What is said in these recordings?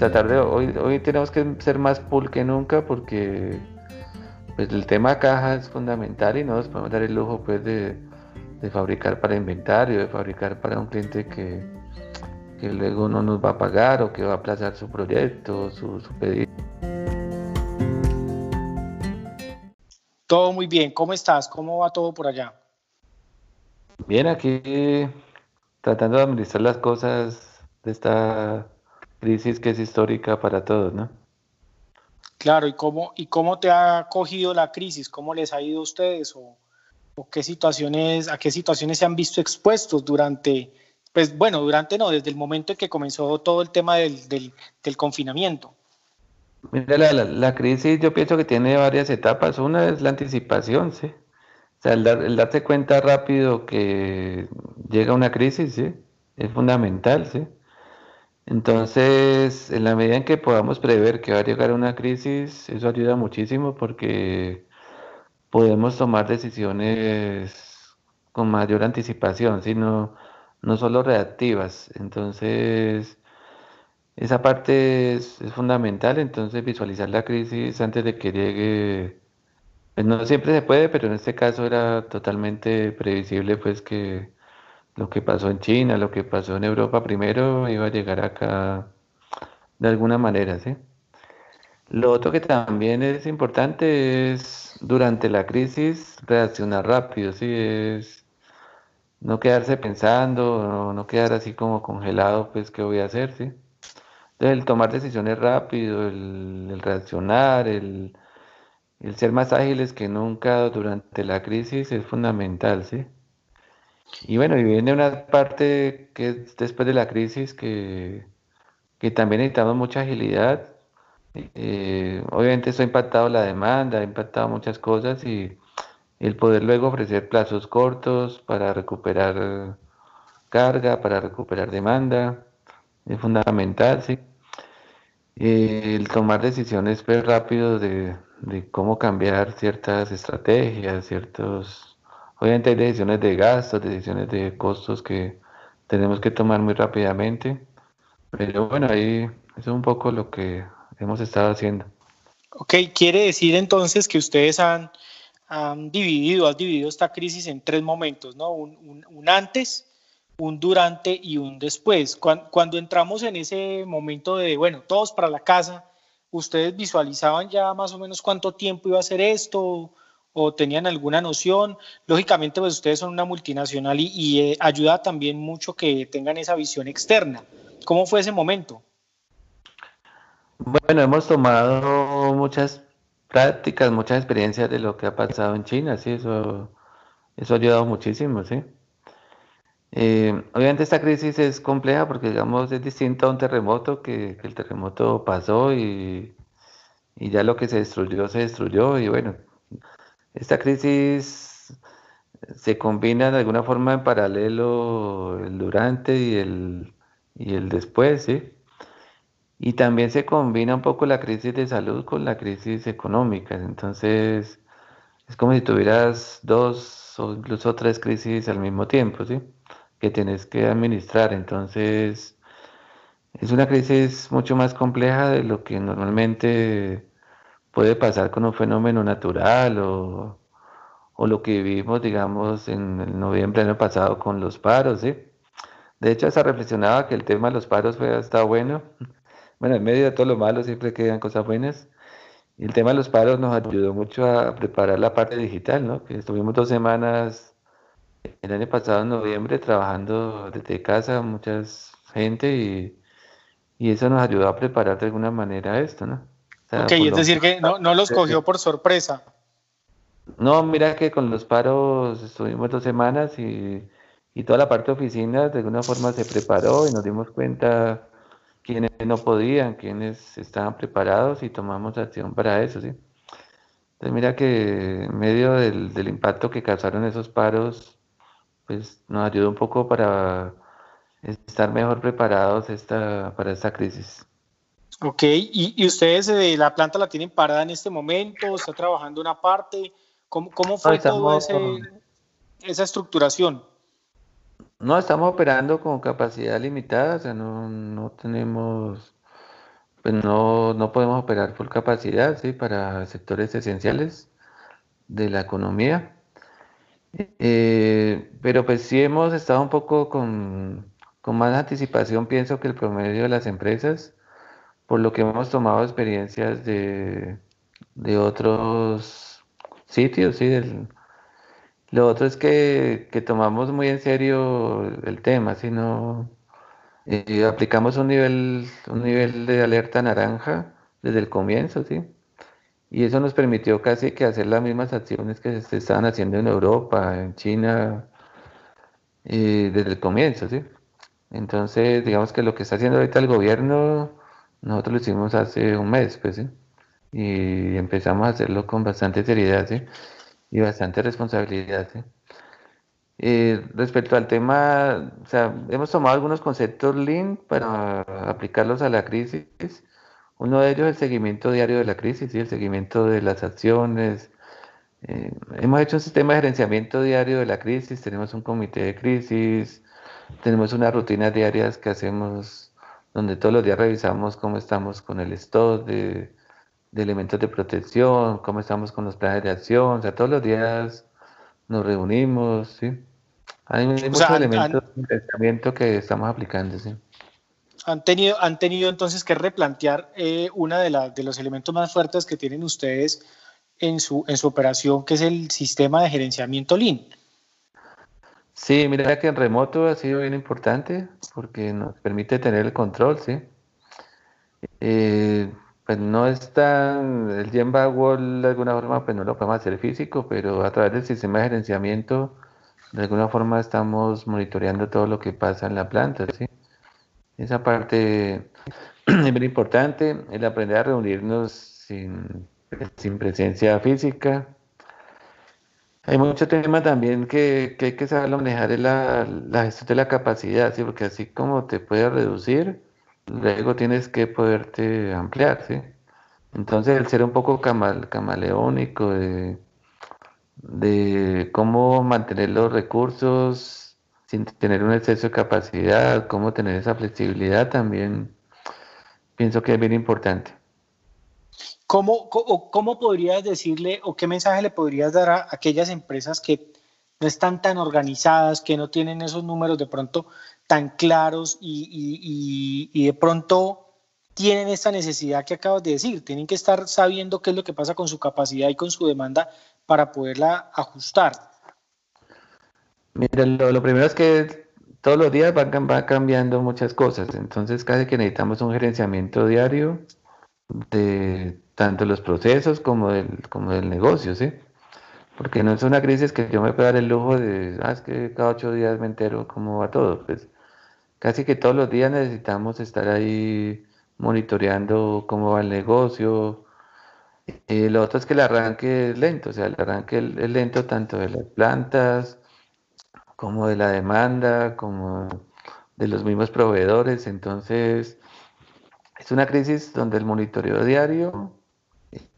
tratar de, hoy, hoy tenemos que ser más pool que nunca porque pues el tema caja es fundamental y no nos podemos dar el lujo pues de, fabricar para inventario, de fabricar para un cliente que, que, luego no nos va a pagar o que va a aplazar su proyecto, su, su pedido. Todo muy bien, ¿cómo estás? ¿Cómo va todo por allá? Bien, aquí tratando de administrar las cosas de esta crisis que es histórica para todos, ¿no? Claro, ¿y cómo, y cómo te ha cogido la crisis? ¿Cómo les ha ido a ustedes? ¿O, qué situaciones, a qué situaciones se han visto expuestos durante, pues bueno, durante no, desde el momento en que comenzó todo el tema del, del, confinamiento? Mira, la, la, crisis yo pienso que tiene varias etapas. Una es la anticipación, ¿sí? O sea, el, dar, el darse cuenta rápido que llega una crisis, ¿sí? Es fundamental, ¿sí? Entonces, en la medida en que podamos prever que va a llegar una crisis, eso ayuda muchísimo porque podemos tomar decisiones con mayor anticipación, sino no solo reactivas. Entonces, esa parte es, fundamental, entonces visualizar la crisis antes de que llegue, pues no siempre se puede, pero en este caso era totalmente previsible pues que lo que pasó en China, lo que pasó en Europa primero, iba a llegar acá de alguna manera, ¿sí? Lo otro que también es importante es durante la crisis reaccionar rápido, ¿sí? Es no quedarse pensando, no, quedar así como congelado, pues, ¿qué voy a hacer, sí? Entonces, el tomar decisiones rápido, el, reaccionar, el, el ser más ágiles que nunca durante la crisis es fundamental, ¿sí? Y bueno, y viene una parte que es después de la crisis que, que también necesitamos mucha agilidad. Eh, obviamente eso ha impactado la demanda, ha impactado muchas cosas y el poder luego ofrecer plazos cortos para recuperar carga, para recuperar demanda, es fundamental, sí. Eh, el tomar decisiones pues, rápido de, de cómo cambiar ciertas estrategias, ciertos Obviamente hay decisiones de gastos, decisiones de costos que tenemos que tomar muy rápidamente, pero bueno, ahí es un poco lo que hemos estado haciendo. Ok, quiere decir entonces que ustedes han, han dividido, has dividido esta crisis en tres momentos, ¿no? Un, un, antes, un durante y un después. Cuando, cuando, entramos en ese momento de, bueno, todos para la casa, ¿ustedes visualizaban ya más o menos cuánto tiempo iba a ser esto? O tenían alguna noción. Lógicamente, pues ustedes son una multinacional y, eh, ayuda también mucho que tengan esa visión externa. ¿Cómo fue ese momento? Bueno, hemos tomado muchas prácticas, muchas experiencias de lo que ha pasado en China, sí, eso, eso ha ayudado muchísimo, sí. Eh, obviamente esta crisis es compleja porque, digamos, es distinto a un terremoto, que, que el terremoto pasó y, y ya lo que se destruyó, se destruyó y bueno, esta crisis se combina de alguna forma en paralelo el durante y el, y el después, ¿sí? Y también se combina un poco la crisis de salud con la crisis económica. Entonces, es como si tuvieras dos o incluso tres crisis al mismo tiempo, ¿sí? Que tienes que administrar. Entonces, es una crisis mucho más compleja de lo que normalmente puede pasar con un fenómeno natural o, lo que vivimos, digamos, en el noviembre del año pasado con los paros, ¿sí? De hecho, se reflexionaba que el tema de los paros fue hasta bueno. Bueno, en medio de todo lo malo siempre quedan cosas buenas. Y el tema de los paros nos ayudó mucho a preparar la parte digital, ¿no? Que estuvimos dos semanas el año pasado, en noviembre, trabajando desde casa, mucha gente, y, y eso nos ayudó a preparar de alguna manera esto, ¿no? Ok, es decir que no, no los cogió por sorpresa. No, mira que con los paros estuvimos dos semanas y, y, toda la parte de oficina de alguna forma se preparó y nos dimos cuenta quienes no podían, quienes estaban preparados y tomamos acción para eso, ¿sí? Entonces mira que en medio del, del impacto que causaron esos paros, pues nos ayudó un poco para estar mejor preparados esta, para esta crisis. Ok, ¿Y, ustedes eh, la planta la tienen parada en este momento? ¿Está trabajando una parte? ¿Cómo, cómo fue toda esa estructuración? No, estamos operando con capacidad limitada, o sea, no, no tenemos pues no, no podemos operar por capacidad, ¿sí? Para sectores esenciales de la economía. Eh, pero pues sí hemos estado un poco con, con más anticipación, pienso que el promedio de las empresas, por lo que hemos tomado experiencias de, de otros sitios, ¿sí? Del, lo otro es que, que, tomamos muy en serio el tema, si no eh, aplicamos un nivel, un nivel de alerta naranja desde el comienzo, ¿sí? Y eso nos permitió casi que hacer las mismas acciones que se estaban haciendo en Europa, en China, eh, desde el comienzo, ¿sí? Entonces, digamos que lo que está haciendo ahorita el gobierno, nosotros lo hicimos hace un mes, pues, ¿sí? Y empezamos a hacerlo con bastante seriedad, ¿sí? Y bastante responsabilidad, ¿sí? Eh, respecto al tema, o sea, hemos tomado algunos conceptos Lean para aplicarlos a la crisis. Uno de ellos es el seguimiento diario de la crisis, y el seguimiento de las acciones. Eh, hemos hecho un sistema de gerenciamiento diario de la crisis, tenemos un comité de crisis, tenemos unas rutinas diarias que hacemos donde todos los días revisamos cómo estamos con el stock de, de elementos de protección, cómo estamos con los planes de acción, o sea, todos los días nos reunimos, ¿sí? Hay, muchos elementos de pensamiento que estamos aplicando, sí. Han tenido, han tenido entonces que replantear eh, uno de, de los elementos más fuertes que tienen ustedes en su, en su operación, que es el sistema de gerenciamiento Lean. Sí, mira que en remoto ha sido bien importante porque nos permite tener el control, ¿sí? Eh, pues no está el Gemba Wall de alguna forma, pues no lo podemos hacer físico, pero a través del sistema de gerenciamiento de alguna forma estamos monitoreando todo lo que pasa en la planta, ¿sí? Esa parte es muy importante, el aprender a reunirnos sin presencia física. Hay mucho tema también que, que hay que saber manejar, es la, la, gestión de la capacidad, ¿sí? Porque así como te puedes reducir, luego tienes que poderte ampliar, ¿sí? Entonces el ser un poco camal, camaleónico, de de cómo mantener los recursos sin tener un exceso de capacidad, cómo tener esa flexibilidad también pienso que es bien importante. ¿Cómo, cómo, podrías decirle o qué mensaje le podrías dar a aquellas empresas que no están tan organizadas, que no tienen esos números de pronto tan claros y, y de pronto tienen esta necesidad que acabas de decir? Tienen que estar sabiendo qué es lo que pasa con su capacidad y con su demanda para poderla ajustar? Mira, lo, primero es que todos los días van, cambiando muchas cosas, entonces casi que necesitamos un gerenciamiento diario de tanto los procesos como del, como del negocio, ¿sí? Porque no es una crisis que yo me pueda dar el lujo de, ah, es que cada ocho días me entero cómo va todo, pues casi que todos los días necesitamos estar ahí monitoreando cómo va el negocio, eh, lo otro es que el arranque es lento, o sea, el arranque es lento tanto de las plantas como de la demanda, como de los mismos proveedores. Entonces, es una crisis donde el monitoreo diario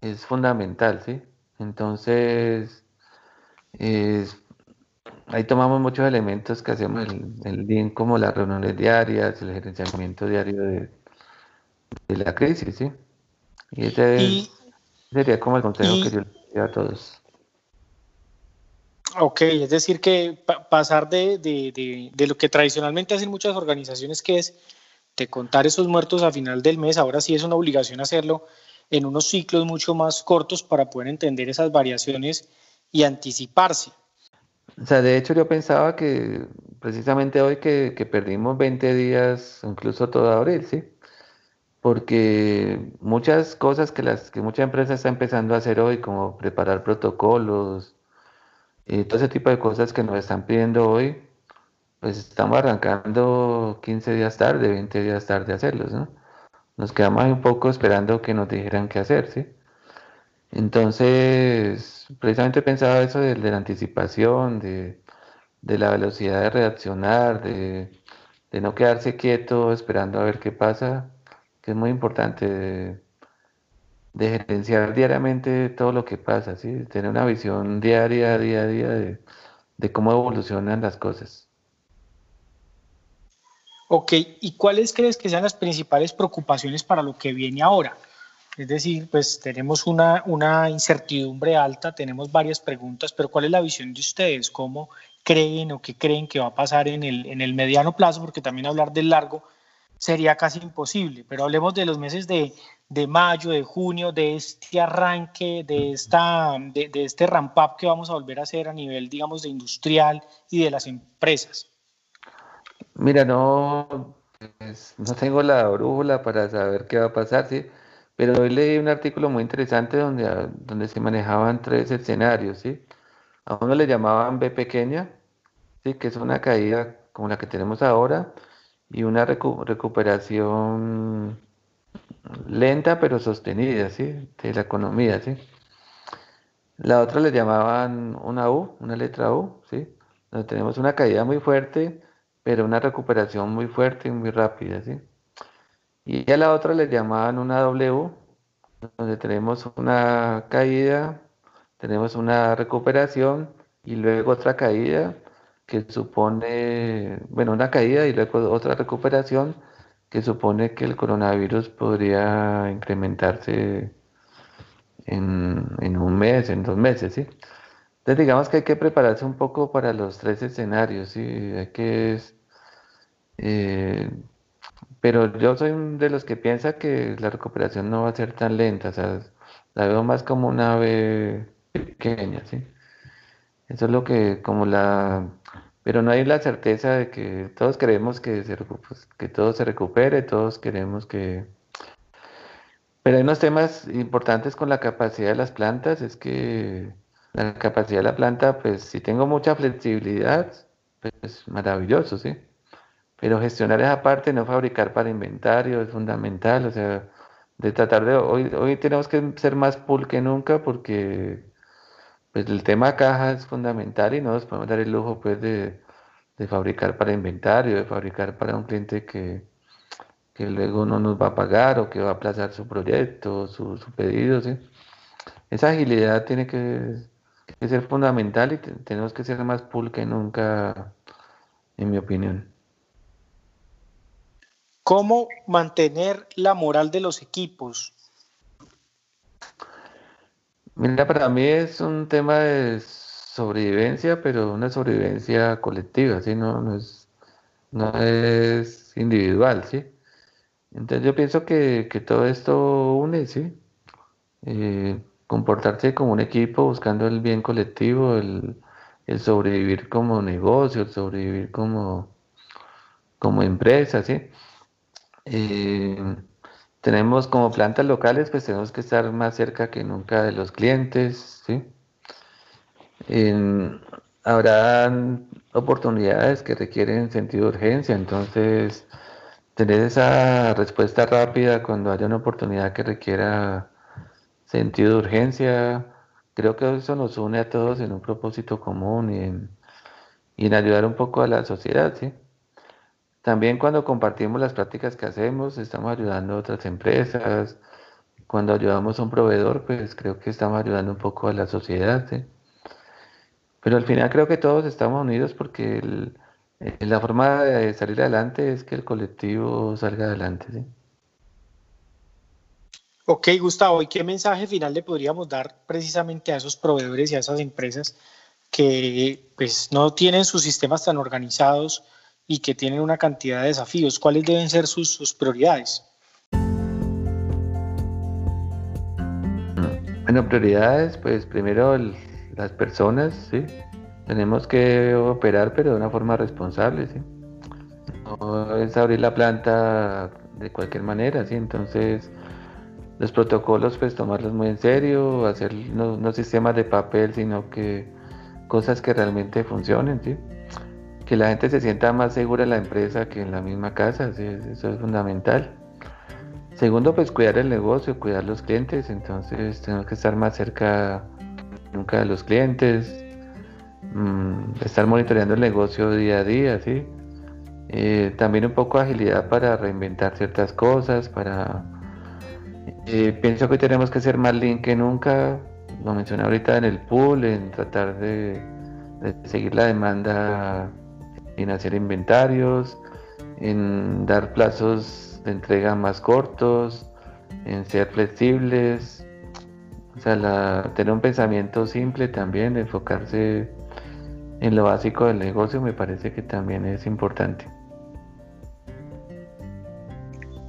es fundamental, ¿sí? Entonces, ahí tomamos muchos elementos que hacemos el, el bien como las reuniones diarias, el gerenciamiento diario de, la crisis, ¿sí? Y ese es... Sería como el consejo que yo le a todos. Ok, es decir, que pasar de, de, de, lo que tradicionalmente hacen muchas organizaciones, que es de contar esos muertos a final del mes, ahora sí es una obligación hacerlo en unos ciclos mucho más cortos para poder entender esas variaciones y anticiparse. O sea, de hecho yo pensaba que precisamente hoy que, que perdimos 20 días, incluso todo abril, ¿sí? porque muchas cosas que las que mucha empresa está empezando a hacer hoy, como preparar protocolos y todo ese tipo de cosas que nos están pidiendo hoy, pues estamos arrancando 15 días tarde, 20 días tarde a hacerlos, ¿no? Nos quedamos un poco esperando que nos dijeran qué hacer, ¿sí? Entonces, precisamente pensaba eso de, la anticipación, de, de, la velocidad de reaccionar, de, de no quedarse quieto esperando a ver qué pasa que es muy importante de, gerenciar diariamente todo lo que pasa, ¿sí? tener una visión diaria, día a día de, cómo evolucionan las cosas. Ok, ¿y cuáles crees que sean las principales preocupaciones para lo que viene ahora? Es decir, pues tenemos una, una incertidumbre alta, tenemos varias preguntas, pero ¿cuál es la visión de ustedes? ¿Cómo creen o qué creen que va a pasar en el, en el mediano plazo? Porque también hablar del largo sería casi imposible, pero hablemos de los meses de, de mayo, de junio, de este arranque, de, esta, de, de este ramp-up que vamos a volver a hacer a nivel, digamos, de industrial y de las empresas. Mira, no, pues, no tengo la brújula para saber qué va a pasar, ¿sí? Pero hoy leí un artículo muy interesante donde, ah, donde se manejaban tres escenarios, ¿sí? A uno le llamaban B pequeña, ¿sí? Que es una caída como la que tenemos ahora y una recuperación lenta pero sostenida, ¿sí? De la economía, ¿sí? La otra le llamaban una U, una letra U, ¿sí? Donde tenemos una caída muy fuerte, pero una recuperación muy fuerte y muy rápida, ¿sí? Y a la otra le llamaban una W, donde tenemos una caída, tenemos una recuperación y luego otra caída que supone, bueno, una caída y luego otra recuperación que supone que el coronavirus podría incrementarse en, en un mes, en dos meses, ¿sí? Entonces digamos que hay que prepararse un poco para los tres escenarios, ¿sí? Hay que... Eh, pero yo soy de los que piensa que la recuperación no va a ser tan lenta, o sea, la veo más como una ave pequeña, ¿sí? Eso es lo que, como la... Pero no hay la certeza de que todos queremos que, se, pues, que todo se recupere, todos queremos que... Pero hay unos temas importantes con la capacidad de las plantas, es que la capacidad de la planta, pues si tengo mucha flexibilidad, pues maravilloso, ¿sí? Pero gestionar esa parte, no fabricar para inventario, es fundamental. O sea, de tratar de. Hoy, hoy tenemos que ser más pool que nunca porque pues, el tema caja es fundamental y no nos podemos dar el lujo pues, de, fabricar para inventario, de fabricar para un cliente que, que luego no nos va a pagar o que va a aplazar su proyecto, su, su pedido. ¿sí? Esa agilidad tiene que, que ser fundamental y tenemos que ser más pool que nunca, en mi opinión. ¿Cómo mantener la moral de los equipos? Mira, para mí es un tema de sobrevivencia, pero una sobrevivencia colectiva, ¿sí? No, es, no es individual, ¿sí? Entonces yo pienso que, todo esto une, ¿sí? Eh, comportarse como un equipo buscando el bien colectivo, el, el sobrevivir como negocio, el sobrevivir como, como empresa, ¿sí? Eh, tenemos como plantas locales, pues tenemos que estar más cerca que nunca de los clientes, ¿sí? habrá oportunidades que requieren sentido de urgencia, entonces tener esa respuesta rápida cuando haya una oportunidad que requiera sentido de urgencia, creo que eso nos une a todos en un propósito común y en, ayudar un poco a la sociedad. También cuando compartimos las prácticas que hacemos, estamos ayudando a otras empresas. Cuando ayudamos a un proveedor, pues creo que estamos ayudando un poco a la sociedad. Pero al final creo que todos estamos unidos porque la forma de salir adelante es que el colectivo salga adelante. Ok, Gustavo, ¿y qué mensaje final le podríamos dar precisamente a esos proveedores y a esas empresas que pues, no tienen sus sistemas tan organizados? y que tienen una cantidad de desafíos. ¿Cuáles deben ser sus, prioridades? Bueno, prioridades, pues primero las personas, ¿sí? Tenemos que operar, pero de una forma responsable, ¿sí? No es abrir la planta de cualquier manera, ¿sí? Entonces, los protocolos, pues tomarlos muy en serio, hacer no, no sistemas de papel, sino que cosas que realmente funcionen, ¿sí? que la gente se sienta más segura en la empresa que en la misma casa, eso es fundamental. Segundo, pues cuidar el negocio, cuidar los clientes, entonces tenemos que estar más cerca nunca de los clientes, mm, estar monitoreando el negocio día a día, ¿sí? Eh, también un poco de agilidad para reinventar ciertas cosas, para... Eh, pienso que tenemos que ser más lean que nunca, lo mencioné ahorita en el pool, en tratar de seguir la demanda en hacer inventarios, en dar plazos de entrega más cortos, en ser flexibles, o sea, tener un pensamiento simple también, enfocarse en lo básico del negocio me parece que también es importante.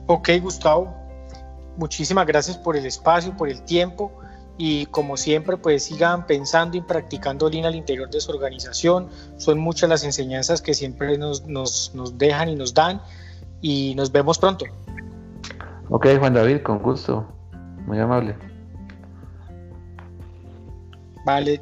Ok, Gustavo, muchísimas gracias por el espacio, por el tiempo y como siempre pues sigan pensando y practicando Lean al interior de su organización. Son muchas las enseñanzas que siempre nos, nos, nos dejan y nos dan y nos vemos pronto. Ok, Juan David, con gusto. Muy amable. Vale,